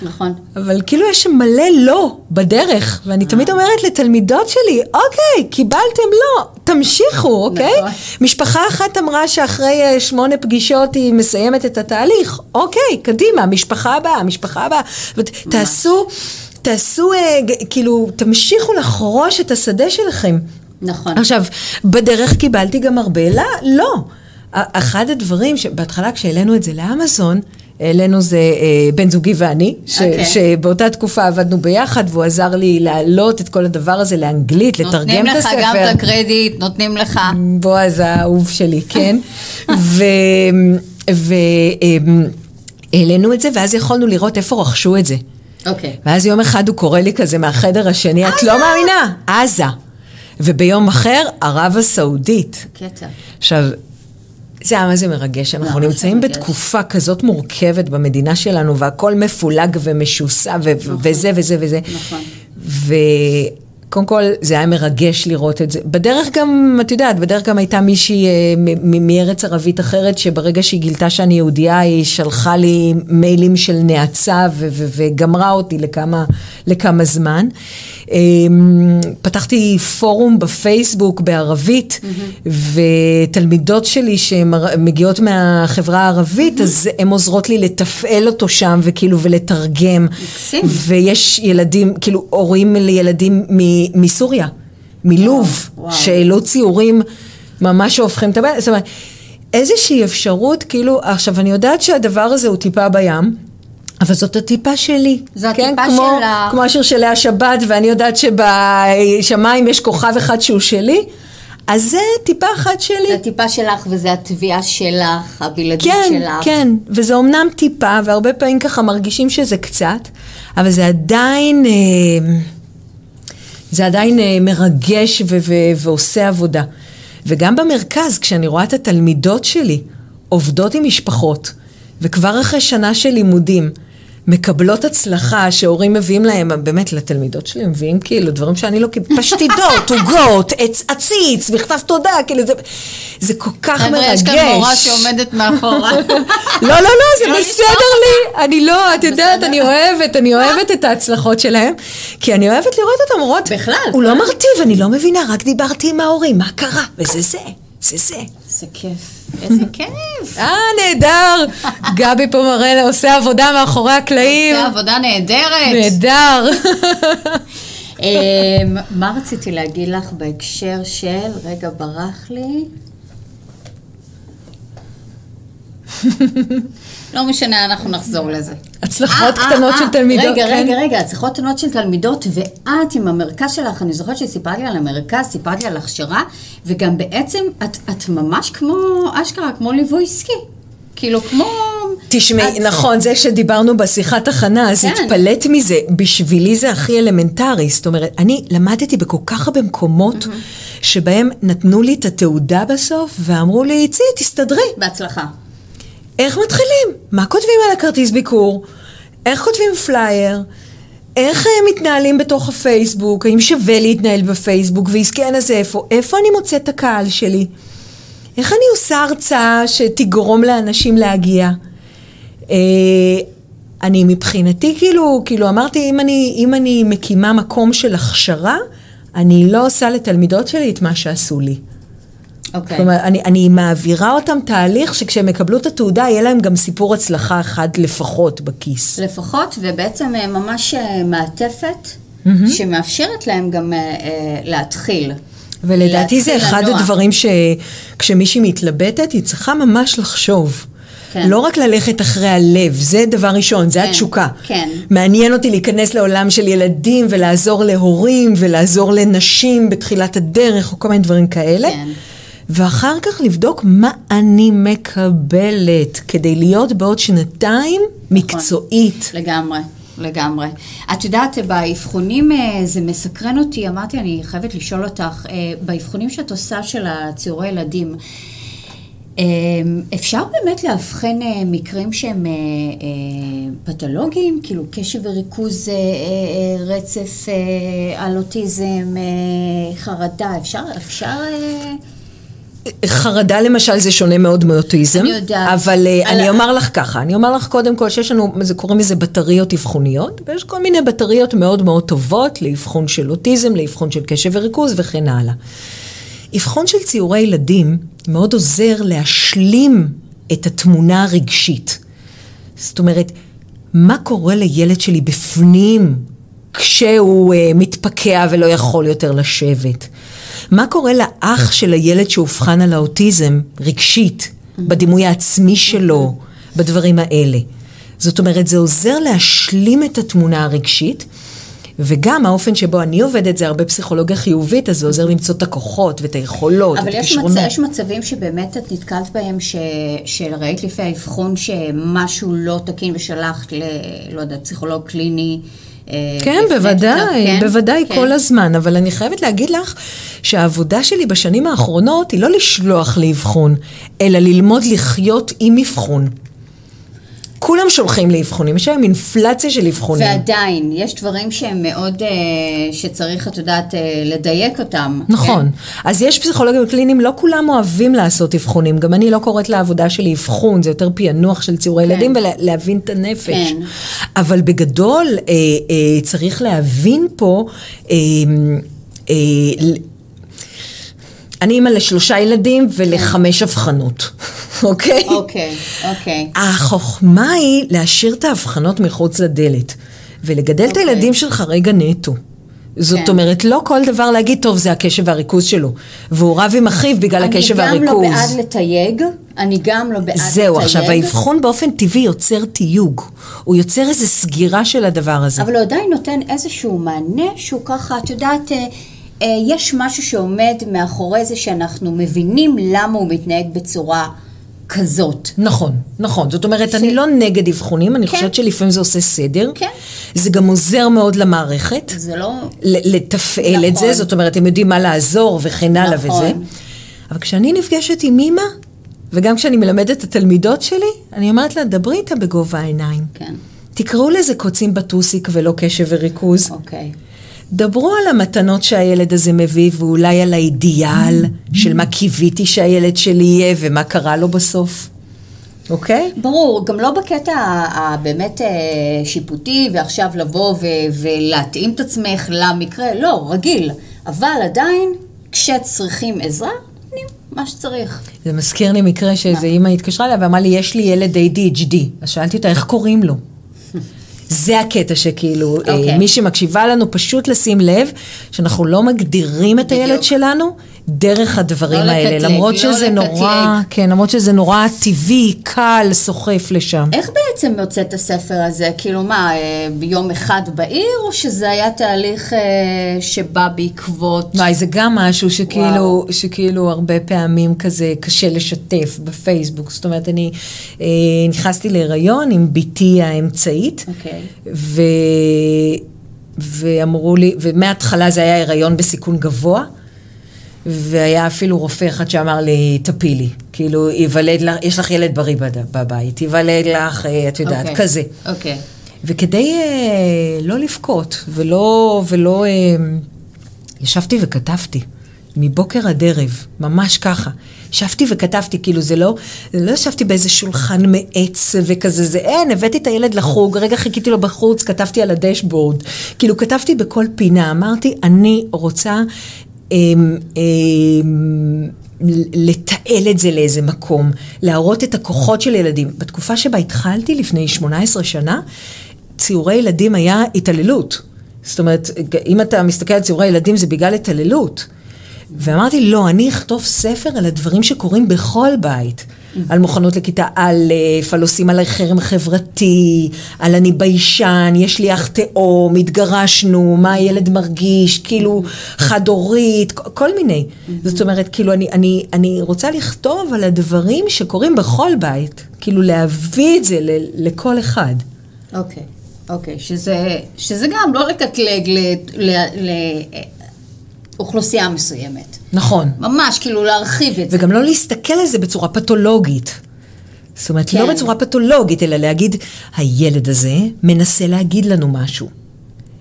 נכון. אבל כאילו יש מלא לא בדרך, ואני תמיד אה. אומרת לתלמידות שלי, אוקיי, קיבלתם לא, תמשיכו, אוקיי? נכון. משפחה אחת אמרה שאחרי אה, שמונה פגישות היא מסיימת את התהליך, אוקיי, קדימה, משפחה הבאה, משפחה הבאה. תעשו, תעשו, אה, כאילו, תמשיכו לחרוש את השדה שלכם. נכון. עכשיו, בדרך קיבלתי גם הרבה לא, לא. אחד הדברים שבהתחלה כשהעלינו את זה לאמזון, העלינו זה אה, בן זוגי ואני, ש, אוקיי. שבאותה תקופה עבדנו ביחד והוא עזר לי להעלות את כל הדבר הזה לאנגלית, לתרגם נותנים את לך הספר. גם את הקרדיט, נותנים לך. בועז האהוב שלי, כן? והעלינו את זה, ואז יכולנו לראות איפה רכשו את זה. אוקיי. ואז יום אחד הוא קורא לי כזה מהחדר השני, את לא מאמינה, עזה. וביום אחר, ערב הסעודית. קטע. עכשיו, זה היה מה זה מרגש, אנחנו נמצאים מרגש. בתקופה כזאת מורכבת במדינה שלנו, והכל מפולג ומשוסע, ו- וזה וזה וזה. נכון. וקודם כל, זה היה מרגש לראות את זה. בדרך גם, את יודעת, בדרך גם הייתה מישהי אה, מארץ ערבית אחרת, שברגע שהיא גילתה שאני יהודייה, היא שלחה לי מיילים של נאצה ו- ו- וגמרה אותי לכמה, לכמה זמן. אה, פתחתי פורום בפייסבוק בערבית, ותלמידות שלי שמגיעות מהחברה הערבית, אז הן עוזרות לי לתפעל אותו שם, וכאילו, ולתרגם. מקסים. ויש ילדים, כאילו, הורים לילדים מ- מסוריה, מלוב. שהעלו ציורים ממש שהופכים את זאת אומרת, איזושהי אפשרות, כאילו, עכשיו, אני יודעת שהדבר הזה הוא טיפה בים. אבל זאת הטיפה שלי. זו כן? הטיפה כמו, שלך. כמו השיר של לאה שבת, ואני יודעת שבשמיים יש כוכב אחד שהוא שלי, אז זה טיפה אחת שלי. זה הטיפה שלך וזה התביעה שלך, הבלעדית כן, שלך. כן, וזה אומנם טיפה, והרבה פעמים ככה מרגישים שזה קצת, אבל זה עדיין, אה, זה עדיין אה, מרגש ו- ו- ועושה עבודה. וגם במרכז, כשאני רואה את התלמידות שלי עובדות עם משפחות, וכבר אחרי שנה של לימודים, מקבלות הצלחה שהורים מביאים להם, באמת לתלמידות שלי מביאים כאילו דברים שאני לא קיבלתי, פשטידות, עוגות, עץ- עציץ, מכתב תודה, כאילו זה, זה כל כך מרגש. חבר'ה, יש כאן מורה שעומדת מאחורה. לא, לא, לא, זה לא בסדר. לי. אני לא, את יודעת. אני אוהבת, אני אוהבת את ההצלחות שלהם, כי אני אוהבת לראות אותם אומרות, בכלל. הוא לא מרטיב, אני לא מבינה, רק דיברתי עם ההורים, מה קרה? וזה זה, זה זה. איזה כיף. איזה כיף. אה, נהדר. גבי פה מראה, עושה עבודה מאחורי הקלעים. עושה עבודה נהדרת. נהדר. אמ, מה רציתי להגיד לך בהקשר של, רגע, ברח לי. לא משנה, אנחנו נחזור לזה. הצלחות אה, קטנות אה, של אה, תלמידות, רגע, כן. רגע, רגע, הצלחות קטנות של תלמידות, ואת עם המרכז שלך, אני זוכרת שסיפרת לי על המרכז, סיפרת לי על הכשרה, וגם בעצם את, את ממש כמו, אשכרה, כמו ליווי עסקי. כאילו, כמו תשמעי, את- נכון, זה שדיברנו בשיחת הכנה, אז כן. התפלאת מזה. בשבילי זה הכי אלמנטרי. זאת אומרת, אני למדתי בכל כך הרבה מקומות שבהם נתנו לי את התעודה בסוף, ואמרו לי, צי, תסתדרי. בהצלחה. איך מתחילים? מה כותבים על הכרטיס ביקור? איך כותבים פלייר? איך אה, מתנהלים בתוך הפייסבוק? האם שווה להתנהל בפייסבוק? והעסק הזה איפה? איפה אני מוצאת את הקהל שלי? איך אני עושה הרצאה שתגרום לאנשים להגיע? אה, אני מבחינתי כאילו, כאילו אמרתי, אם אני, אם אני מקימה מקום של הכשרה, אני לא עושה לתלמידות שלי את מה שעשו לי. אוקיי. כלומר, אני, אני מעבירה אותם תהליך שכשהם יקבלו את התעודה, יהיה להם גם סיפור הצלחה אחד לפחות בכיס. לפחות, ובעצם אה, ממש אה, מעטפת שמאפשרת להם גם אה, להתחיל. ולדעתי זה אחד לנוע. הדברים שכשמישהי מתלבטת, היא צריכה ממש לחשוב. כן. לא רק ללכת אחרי הלב, זה דבר ראשון, זה כן, התשוקה. כן. מעניין אותי להיכנס לעולם של ילדים ולעזור להורים ולעזור לנשים בתחילת הדרך או כל מיני דברים כאלה. כן. ואחר כך לבדוק מה אני מקבלת כדי להיות בעוד שנתיים נכון. מקצועית. לגמרי, לגמרי. את יודעת, באבחונים אה, זה מסקרן אותי, אמרתי, אני חייבת לשאול אותך, אה, באבחונים שאת עושה של הציורי ילדים, אה, אפשר באמת לאבחן מקרים שהם פתולוגיים, כאילו קשב וריכוז, רצף על אוטיזם, חרדה, אפשר, אפשר... אה, חרדה למשל זה שונה מאוד מאוטיזם. אני יודעת. אבל אה, על אני ה- אומר לך ככה, אני אומר לך קודם כל שיש לנו, זה קוראים לזה בטריות אבחוניות, ויש כל מיני בטריות מאוד מאוד טובות לאבחון של אוטיזם, לאבחון של קשב וריכוז וכן הלאה. אבחון של ציורי ילדים מאוד עוזר להשלים את התמונה הרגשית. זאת אומרת, מה קורה לילד שלי בפנים כשהוא uh, מתפקע ולא יכול יותר לשבת? מה קורה לאח של הילד שאובחן על האוטיזם רגשית, בדימוי העצמי שלו, בדברים האלה? זאת אומרת, זה עוזר להשלים את התמונה הרגשית, וגם האופן שבו אני עובדת זה הרבה פסיכולוגיה חיובית, אז זה עוזר למצוא את הכוחות ואת היכולות, אבל את. הכישרונות. יש מצבים שבאמת את נתקלת בהם, ש... שראית לפי האבחון שמשהו לא תקין ושלחת ל... לא יודעת, פסיכולוג קליני. אה, כן, בוודאי, כן? בוודאי, כן. כל הזמן, אבל אני חייבת להגיד לך שהעבודה שלי בשנים האחרונות היא לא לשלוח לאבחון, אלא ללמוד לחיות עם אבחון. כולם שולחים לאבחונים, יש היום אינפלציה של אבחונים. ועדיין, יש דברים שהם מאוד, אה, שצריך, את יודעת, אה, לדייק אותם. נכון. כן? אז יש פסיכולוגים קליניים, לא כולם אוהבים לעשות אבחונים. גם אני לא קוראת לעבודה שלי אבחון, זה יותר פענוח של ציורי כן. ילדים ולהבין את הנפש. כן. אבל בגדול, אה, אה, צריך להבין פה, אה, אה, אני אימא לשלושה ילדים ולחמש אבחנות, אוקיי? אוקיי, אוקיי. החוכמה היא להשאיר את ההבחנות מחוץ לדלת, ולגדל את אוקיי. הילדים שלך רגע נטו. זאת כן. אומרת, לא כל דבר להגיד, טוב, זה הקשב והריכוז שלו. והוא רב עם אחיו בגלל הקשב אני גם והריכוז. לא בעד לתייג, אני גם לא בעד לתייג. זהו, עכשיו, האבחון באופן טבעי יוצר תיוג. הוא יוצר איזו סגירה של הדבר הזה. אבל הוא עדיין נותן איזשהו מענה שהוא ככה, את יודעת, אה, יש משהו שעומד מאחורי זה שאנחנו מבינים למה הוא מתנהג בצורה כזאת. נכון, נכון. זאת אומרת, אני לא נגד אבחונים, אני כן. חושבת שלפעמים זה עושה סדר. כן. זה גם עוזר מאוד למערכת. זה לא... לתפעל את נכון. זה, זאת אומרת, הם יודעים מה לעזור וכן הלאה נכון. וזה. אבל כשאני נפגשת עם אימא, וגם כשאני מלמדת את התלמידות שלי, אני אומרת לה, דברי איתה בגובה העיניים. כן, תקראו לזה קוצים בטוסיק ולא קשב וריכוז. אוקיי. דברו על המתנות שהילד הזה מביא, ואולי על האידיאל של מה קיוויתי שהילד שלי יהיה ומה קרה לו בסוף. אוקיי? ברור, גם לא בקטע הבאמת אה, שיפוטי, ועכשיו לבוא ו- ולהתאים את עצמך למקרה, לא, רגיל. אבל עדיין, כשצריכים עזרה, מה שצריך. זה מזכיר לי מקרה שאיזה אימא התקשרה אליי ואמרה לי, יש לי ילד ADHD. אז שאלתי אותה, איך קוראים לו? זה הקטע שכאילו, אוקיי. okay. מי שמקשיבה לנו, פשוט לשים לב שאנחנו לא מגדירים את בדיוק. הילד שלנו, דרך הדברים לא האלה, לקטלג, למרות לא שזה לקטלג. נורא, כן, למרות שזה נורא טבעי, קל, סוחף לשם. איך בעצם יוצא את הספר הזה? כאילו מה, אה, ביום אחד בעיר, או שזה היה תהליך אה, שבא בעקבות... וואי, זה גם משהו שכאילו, וואו. שכאילו הרבה פעמים כזה קשה לשתף בפייסבוק. זאת אומרת, אני אה, נכנסתי להיריון עם בתי האמצעית, אוקיי. ו... ואמרו לי, ומההתחלה זה היה הריון בסיכון גבוה, והיה אפילו רופא אחד שאמר לי, תפילי, כאילו, ייוולד לך, יש לך ילד בריא בבית, ייוולד לך, אה, את יודעת, אוקיי. כזה. אוקיי. וכדי אה, לא לבכות ולא, ולא, אה, ישבתי וכתבתי, מבוקר עד ערב, ממש ככה. ישבתי וכתבתי, כאילו זה לא, לא ישבתי באיזה שולחן מעץ וכזה, זה אין, הבאתי את הילד לחוג, רגע חיכיתי לו בחוץ, כתבתי על הדשבורד. כאילו כתבתי בכל פינה, אמרתי, אני רוצה לתעל את זה לאיזה מקום, להראות את הכוחות של ילדים. בתקופה שבה התחלתי, לפני 18 שנה, ציורי ילדים היה התעללות. זאת אומרת, אם אתה מסתכל על ציורי ילדים זה בגלל התעללות. ואמרתי, לא, אני אכתוב ספר על הדברים שקורים בכל בית. על מוכנות לכיתה א', על עושים עליי חרם חברתי, על אני ביישן, יש לי אח תאום, התגרשנו, מה הילד מרגיש, כאילו חד-הורית, כל- כל מיני. זאת אומרת, כאילו, אני, אני, אני רוצה לכתוב על הדברים שקורים בכל בית, כאילו להביא את זה ל- לכל אחד. אוקיי, אוקיי, שזה, שזה גם לא לקטלג ל- ל- לאוכלוסייה מסוימת. נכון. ממש, כאילו להרחיב את זה. וגם לא להסתכל על זה בצורה פתולוגית. זאת אומרת, כן. לא בצורה פתולוגית, אלא להגיד, הילד הזה מנסה להגיד לנו משהו.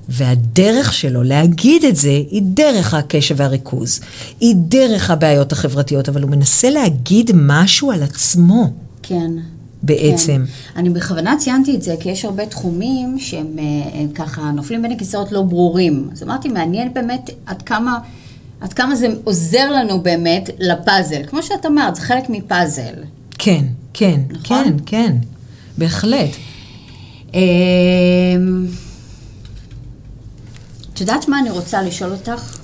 והדרך שלו להגיד את זה היא דרך הקשב והריכוז, היא דרך הבעיות החברתיות, אבל הוא מנסה להגיד משהו על עצמו כן. בעצם. כן. אני בכוונה ציינתי את זה, כי יש הרבה תחומים שהם אה, הם ככה נופלים בין הכיסאות לא ברורים. אז אמרתי, מעניין באמת עד כמה, עד כמה זה עוזר לנו באמת לפאזל. כמו שאת אמרת, זה חלק מפאזל. כן, כן, נכון? כן, כן, בהחלט. אמ, את יודעת מה אני רוצה לשאול אותך?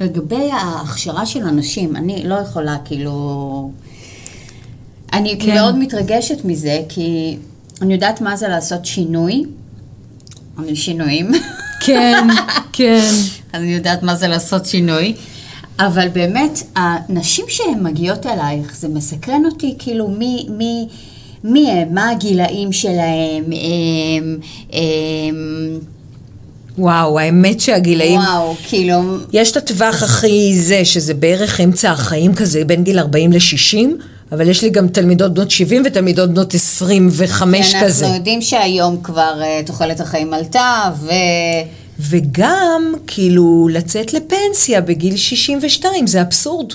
לגבי ההכשרה של אנשים, אני לא יכולה כאילו... אני כן. מאוד מתרגשת מזה, כי אני יודעת מה זה לעשות שינוי. אני שינויים. כן, כן. אני יודעת מה זה לעשות שינוי. אבל באמת, הנשים שהן מגיעות אלייך, זה מסקרן אותי, כאילו, מי, מי, מי הם, מה הגילאים שלהם, הם, הם, וואו, האמת שהגילאים... וואו, כאילו, יש את הטווח הכי זה, שזה בערך אמצע החיים כזה, בין גיל 40 ל-60, אבל יש לי גם תלמידות בנות 70 ותלמידות בנות 25 כזה. אנחנו יודעים שהיום כבר uh, תוחלת החיים עלתה, ו... וגם, כאילו, לצאת לפנסיה בגיל 62, זה אבסורד.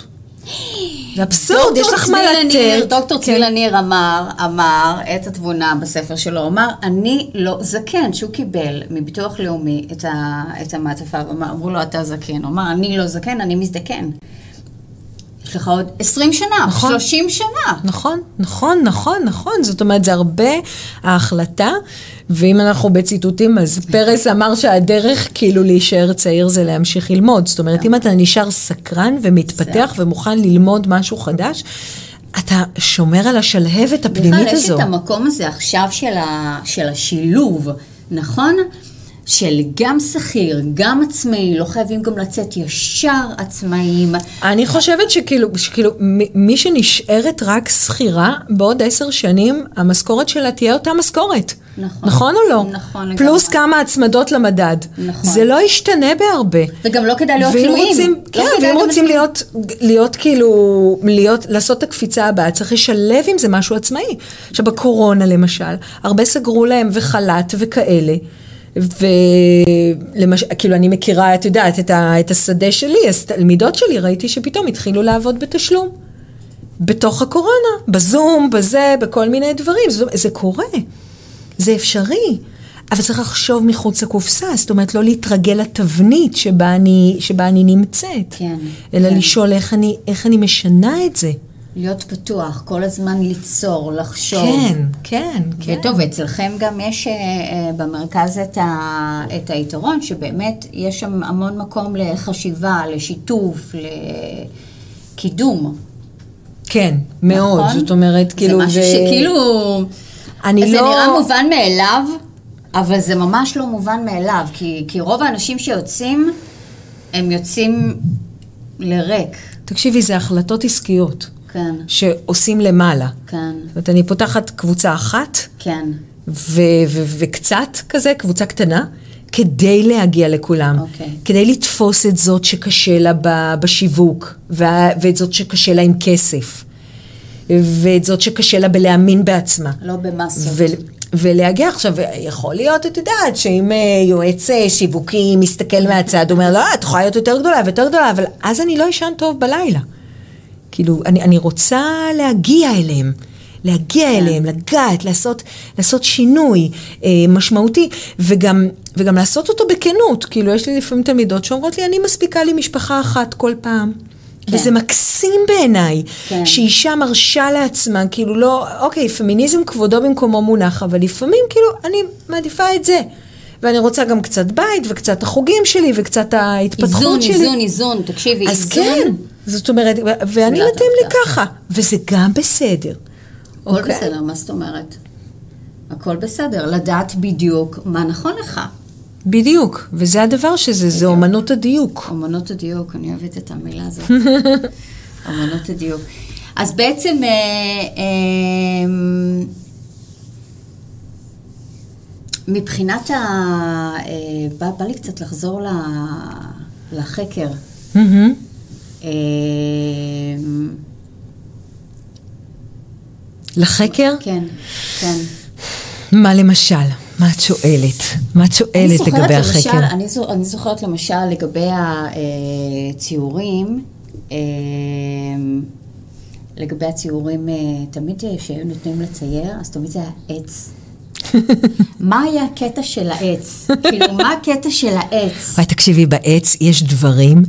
זה אבסורד, יש לך מה לתת. דוקטור כן. צבי לניר אמר, אמר את התבונה בספר שלו, אמר, אני לא זקן, שהוא קיבל מביטוח לאומי את, ה, את המעטפה, אמר- אמרו לו, אתה זקן, הוא אמר, אני לא זקן, אני מזדקן. יש לך עוד 20 שנה, נכון. 30 שנה. נכון, נכון, נכון, נכון. זאת אומרת, זה הרבה ההחלטה, ואם אנחנו בציטוטים, אז פרס אמר שהדרך כאילו להישאר צעיר זה להמשיך ללמוד. זאת אומרת, אם אתה נשאר סקרן ומתפתח ומוכן ללמוד משהו חדש, אתה שומר על השלהבת הפנימית בכלל, יש הזו. את המקום הזה עכשיו של, ה, של השילוב, נכון? של גם שכיר, גם עצמאי, לא חייבים גם לצאת ישר עצמאים. אני חושבת שכאילו, שכאילו מי שנשארת רק שכירה, בעוד עשר שנים המשכורת שלה תהיה אותה משכורת. נכון. נכון או לא? נכון לגמרי. פלוס כמה הצמדות למדד. נכון. זה לא ישתנה בהרבה. וגם לא כדאי להיות תלויים. רוצים, לא כן, ואם רוצים להיות, להיות כאילו, להיות, לעשות את הקפיצה הבאה, צריך לשלב עם זה משהו עצמאי. עכשיו, בקורונה למשל, הרבה סגרו להם וחל"ת וכאלה. ולמשל, כאילו אני מכירה, את יודעת, את, ה, את השדה שלי, אז תלמידות שלי, ראיתי שפתאום התחילו לעבוד בתשלום. בתוך הקורונה, בזום, בזה, בכל מיני דברים, זה, זה קורה, זה אפשרי. אבל צריך לחשוב מחוץ לקופסה, זאת אומרת, לא להתרגל לתבנית שבה אני, שבה אני נמצאת. כן, אלא כן. לשאול איך אני, איך אני משנה את זה. להיות פתוח, כל הזמן ליצור, לחשוב. כן, כן, כן. וטוב, אצלכם גם יש אה, אה, במרכז את, ה, את היתרון, שבאמת יש שם המון מקום לחשיבה, לשיתוף, ל... קידום. כן, מאוד. נכון? זאת אומרת, כאילו... זה משהו ו- שכאילו... אני זה לא... נראה מובן מאליו, אבל זה ממש לא מובן מאליו, כי, כי רוב האנשים שיוצאים, הם יוצאים לריק. תקשיבי, זה החלטות עסקיות כן, שעושים למעלה. כן, זאת אומרת, אני פותחת קבוצה אחת, כן. וקצת כזה, קבוצה קטנה, כדי להגיע לכולם. אוקיי. כדי לתפוס את זאת שקשה לה ב- בשיווק, ואת זאת שקשה לה עם כסף, ואת זאת שקשה לה בלהאמין בעצמה. לא במסות. ולהגיע עכשיו, יכול להיות, את יודעת, שאם אה, יועץ אה, שיווקי מסתכל מהצד, הוא אומר, לא, את יכולה להיות יותר גדולה ויותר גדולה, אבל אז אני לא אשן טוב בלילה. כאילו, אני, אני רוצה להגיע אליהם, להגיע כן. אליהם, לגעת, לעשות, לעשות שינוי אה, משמעותי, וגם, וגם לעשות אותו בכנות. כאילו, יש לי לפעמים תלמידות שאומרות לי, אני מספיקה לי משפחה אחת כל פעם. כן. וזה מקסים בעיניי, כן. שאישה מרשה לעצמה, כאילו לא, אוקיי, פמיניזם כבודו במקומו מונח, אבל לפעמים כאילו אני מעדיפה את זה. ואני רוצה גם קצת בית, וקצת החוגים שלי, וקצת ההתפתחות איזון, שלי. איזון, איזון, תקשיבי, אז איזון. כן, זאת אומרת, ואני מתאים לי. ככה, וזה גם בסדר. הכל אוקיי? בסדר, מה זאת אומרת? הכל בסדר, לדעת בדיוק מה נכון לך. בדיק, וזה הדבר שזה, זה אומנות הדיוק. אמנות הדיוק, אני אוהבת את המילה הזאת. אמנות הדיוק. אז בעצם, אה, אה, מבחינת ה... אה, בא, בא לי קצת לחזור ל, לחקר. מהמם. אה, לחקר? כן, כן. מה למשל? מה את שואלת? מה את שואלת לגבי למשל, החקר? אני, זו, אני זוכרת למשל לגבי הציורים, אה, לגבי הציורים, אה, תמיד אה, כשהיו נותנים לצייר, אז תמיד זה היה עץ. מה היה הקטע של העץ? כאילו, מה הקטע של העץ? וואי, תקשיבי, בעץ יש דברים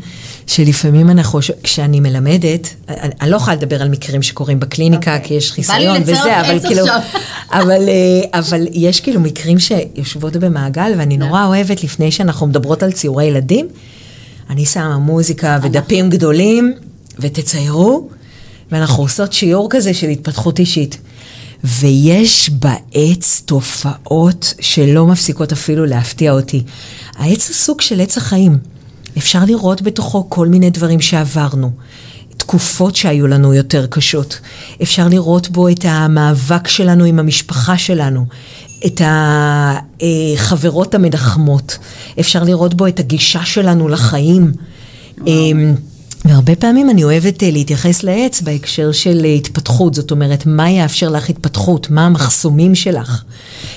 שלפעמים אנחנו, כשאני מלמדת, אני, אני לא יכולה לדבר על מקרים שקורים בקליניקה, אוקיי. כי יש חיסיון וזה, אבל כאילו. אבל, אה, אבל יש כאילו מקרים שיושבות במעגל, ואני נורא אוהבת, לפני שאנחנו מדברות על ציורי ילדים, אני שמה מוזיקה ודפים גדולים, ותציירו, ואנחנו עושות שיעור כזה של התפתחות אישית. ויש בעץ תופעות שלא מפסיקות אפילו להפתיע אותי. העץ הוא סוג של עץ החיים. אפשר לראות בתוכו כל מיני דברים שעברנו. תקופות שהיו לנו יותר קשות. אפשר לראות בו את המאבק שלנו עם המשפחה שלנו, את החברות המנחמות. אפשר לראות בו את הגישה שלנו לחיים. אמ, והרבה פעמים אני אוהבת אה, להתייחס לעץ בהקשר של אה, התפתחות, זאת אומרת, מה יאפשר לך התפתחות? מה המחסומים שלך?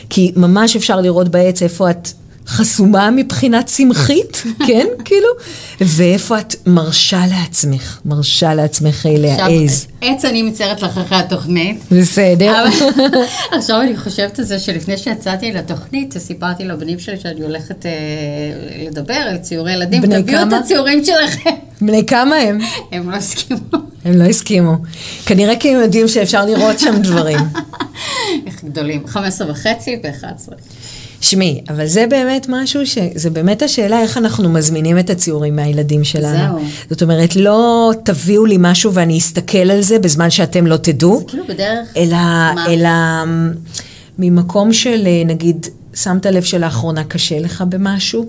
כי ממש אפשר לראות בעץ איפה את חסומה מבחינה צמחית, כן, כאילו, ואיפה את מרשה לעצמך, מרשה לעצמך אה, להעז. עץ אני מציירת לך אחרי התוכנית. בסדר. עכשיו אני חושבת על זה שלפני שיצאתי לתוכנית, סיפרתי לבנים שלי שאני הולכת אה, לדבר על ציורי ילדים, בני תביאו את כמה? הציורים שלכם. בני כמה הם? הם לא הסכימו. הם לא הסכימו. כנראה כי הם יודעים שאפשר לראות שם דברים. איך גדולים, 15 וחצי ו-11. שמי, אבל זה באמת משהו ש... זה באמת השאלה איך אנחנו מזמינים את הציורים מהילדים שלנו. זהו. זאת אומרת, לא תביאו לי משהו ואני אסתכל על זה בזמן שאתם לא תדעו, זה כאילו בדרך... אלא, מה? אלא ממקום של, אה, נגיד, שמת לב שלאחרונה קשה לך במשהו,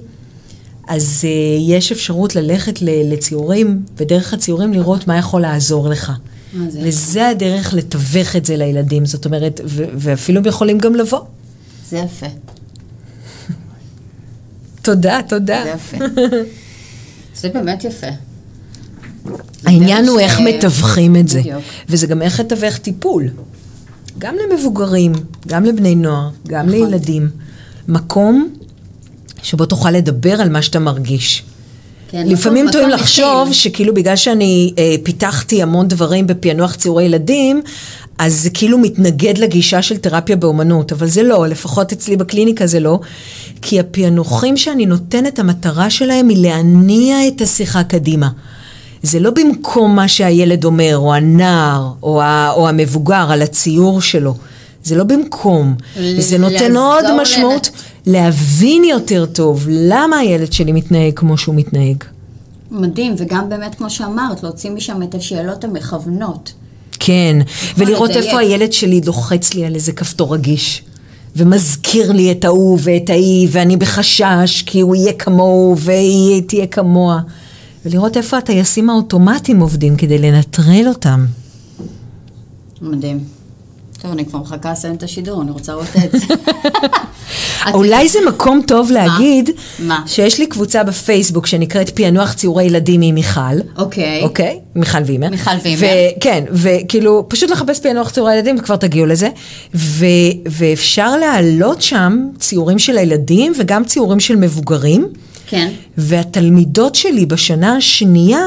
אז uh, יש אפשרות ללכת לציורים, ודרך הציורים לראות מה יכול לעזור לך. וזה הדרך לתווך את זה לילדים, זאת אומרת, ואפילו הם יכולים גם לבוא. זה יפה, תודה, תודה. זה יפה. זה באמת יפה. העניין הוא איך ש- מתווכים את זה, בדיוק. וזה גם איך לתווך טיפול. גם למבוגרים, גם לבני נוער, גם נכון. לילדים. מקום שבו תוכל לדבר על מה שאתה מרגיש. כן, לפעמים טועים לחשוב. שכאילו בגלל שאני אה, פיתחתי המון דברים בפענוח ציורי ילדים, אז זה כאילו מתנגד לגישה של תרפיה באומנות, אבל זה לא, לפחות אצלי בקליניקה זה לא, כי הפענוחים שאני נותנת, המטרה שלהם היא להניע את השיחה קדימה. זה לא במקום מה שהילד אומר, או הנער, או, ה, או המבוגר, על הציור שלו. זה לא במקום. זה נותן עוד משמעות להבין יותר טוב למה הילד שלי מתנהג כמו שהוא מתנהג. מדהים, וגם באמת, כמו שאמרת, להוציא משם את השאלות המכוונות. כן, ולראות לדייק. איפה הילד שלי לוחץ לי על איזה כפתור רגיש. ומזכיר לי את ההוא ואת ההיא, ואני בחשש כי הוא יהיה כמוהו והיא תהיה כמוה. ולראות איפה הטייסים האוטומטיים עובדים כדי לנטרל אותם. מדהים. טוב, אני כבר מחכה לסיים את השידור, אני רוצה לראות את זה. אולי זה מקום טוב להגיד מה? שיש לי קבוצה בפייסבוק שנקראת פענוח ציורי ילדים עם מיכל. אוקיי. אוקיי? מיכל וימר. מיכל וימר. כן, וכאילו, פשוט לחפש פענוח ציורי ילדים וכבר תגיעו לזה. ו, ואפשר להעלות שם ציורים של הילדים וגם ציורים של מבוגרים. כן. והתלמידות שלי בשנה השנייה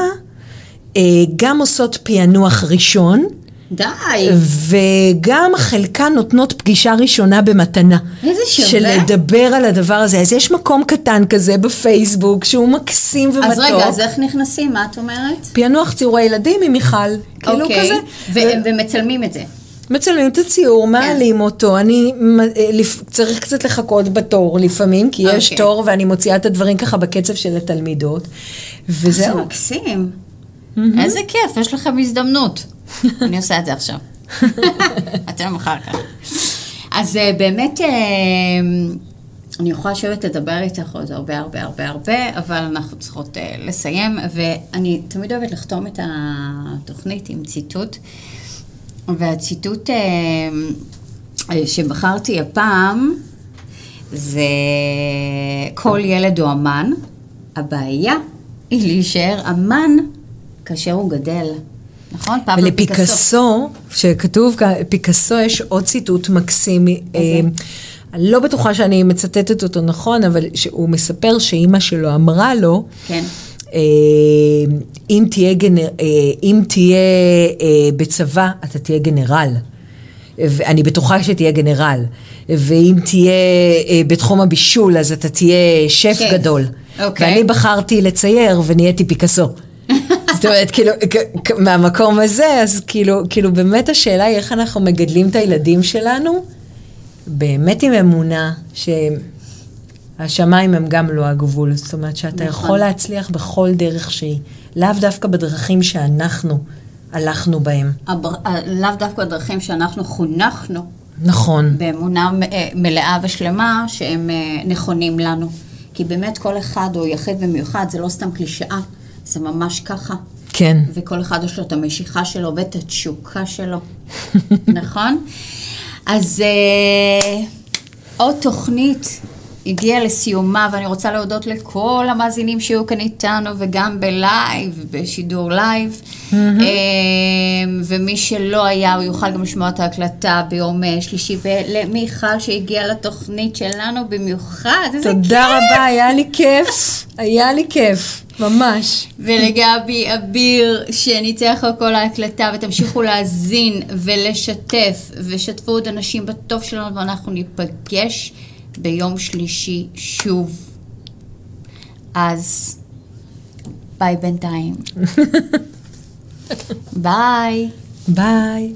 אה, גם עושות פענוח ראשון. די. וגם חלקן נותנות פגישה ראשונה במתנה. איזה שווה. של לדבר על הדבר הזה. אז יש מקום קטן כזה בפייסבוק שהוא מקסים ומתוק. אז רגע, אז איך נכנסים? מה את אומרת? פענוח ציורי ילדים עם מיכל, כאילו אוקיי. כזה. ו- ומצלמים את זה. מצלמים את הציור, מעלים אותו, אני אה, צריך קצת לחכות בתור לפעמים, כי יש אוקיי. תור ואני מוציאה את הדברים ככה בקצב של התלמידות, זה וזהו. מקסים. איזה כיף, יש לכם הזדמנות. אני עושה את זה עכשיו. אתם אחר כך. אז אה, באמת, אה, אני יכולה לשבת לדבר איתך עוד הרבה הרבה הרבה הרבה, אבל אנחנו צריכות אה, לסיים, ואני תמיד אוהבת לחתום את התוכנית עם ציטוט, והציטוט שבחרתי הפעם, זה כל ילד הוא אמן, הבעיה היא להישאר אמן כאשר הוא גדל. נכון? פבלו פיקאסו. ולפיקאסו, שכתוב פיקאסו יש עוד ציטוט מקסים. אה, אני לא בטוחה שאני מצטטת אותו נכון, אבל שהוא מספר שאימא שלו אמרה לו, כן. אה, אם תהיה, גנר, אה, אם תהיה בצבא, אתה תהיה גנרל. ואני בטוחה שתהיה גנרל. ואם תהיה בתחום הבישול, אז אתה תהיה שף שף. גדול. אוקיי. ואני בחרתי לצייר ונהייתי פיקאסו. זאת אומרת, כאילו, מהמקום הזה, אז כאילו, כאילו, באמת השאלה היא איך אנחנו מגדלים את הילדים שלנו, באמת עם אמונה שהשמיים הם גם לא הגבול. זאת אומרת, שאתה נכון. יכול להצליח בכל דרך שהיא, לאו דווקא בדרכים שאנחנו הלכנו בהם. הבר- לאו דווקא הדרכים שאנחנו חונכנו נכון. באמונה אה, מלאה ושלמה שהם אה, נכונים לנו. כי באמת כל אחד הוא יחיד ומיוחד, זה לא סתם קלישאה, זה ממש ככה. כן. וכל אחד יש לו את המשיכה שלו ואת התשוקה שלו, נכון? אז אה, עוד תוכנית הגיעה לסיומה, ואני רוצה להודות לכל המאזינים שהיו כאן איתנו, וגם ב live, בשידור live. אה, ומי שלא היה, הוא יוכל גם לשמוע את ההקלטה ביום אה, שלישי, ולמיכל שהגיעה לתוכנית שלנו במיוחד, איזה כיף! תודה רבה, היה לי כיף. היה לי כיף, ממש. ולגבי אביר שניצח על כל ההקלטה ותמשיכו להאזין ולשתף ושתפו עוד אנשים בטוב שלנו ואנחנו ניפגש ביום שלישי שוב. אז ביי בינתיים. ביי. ביי.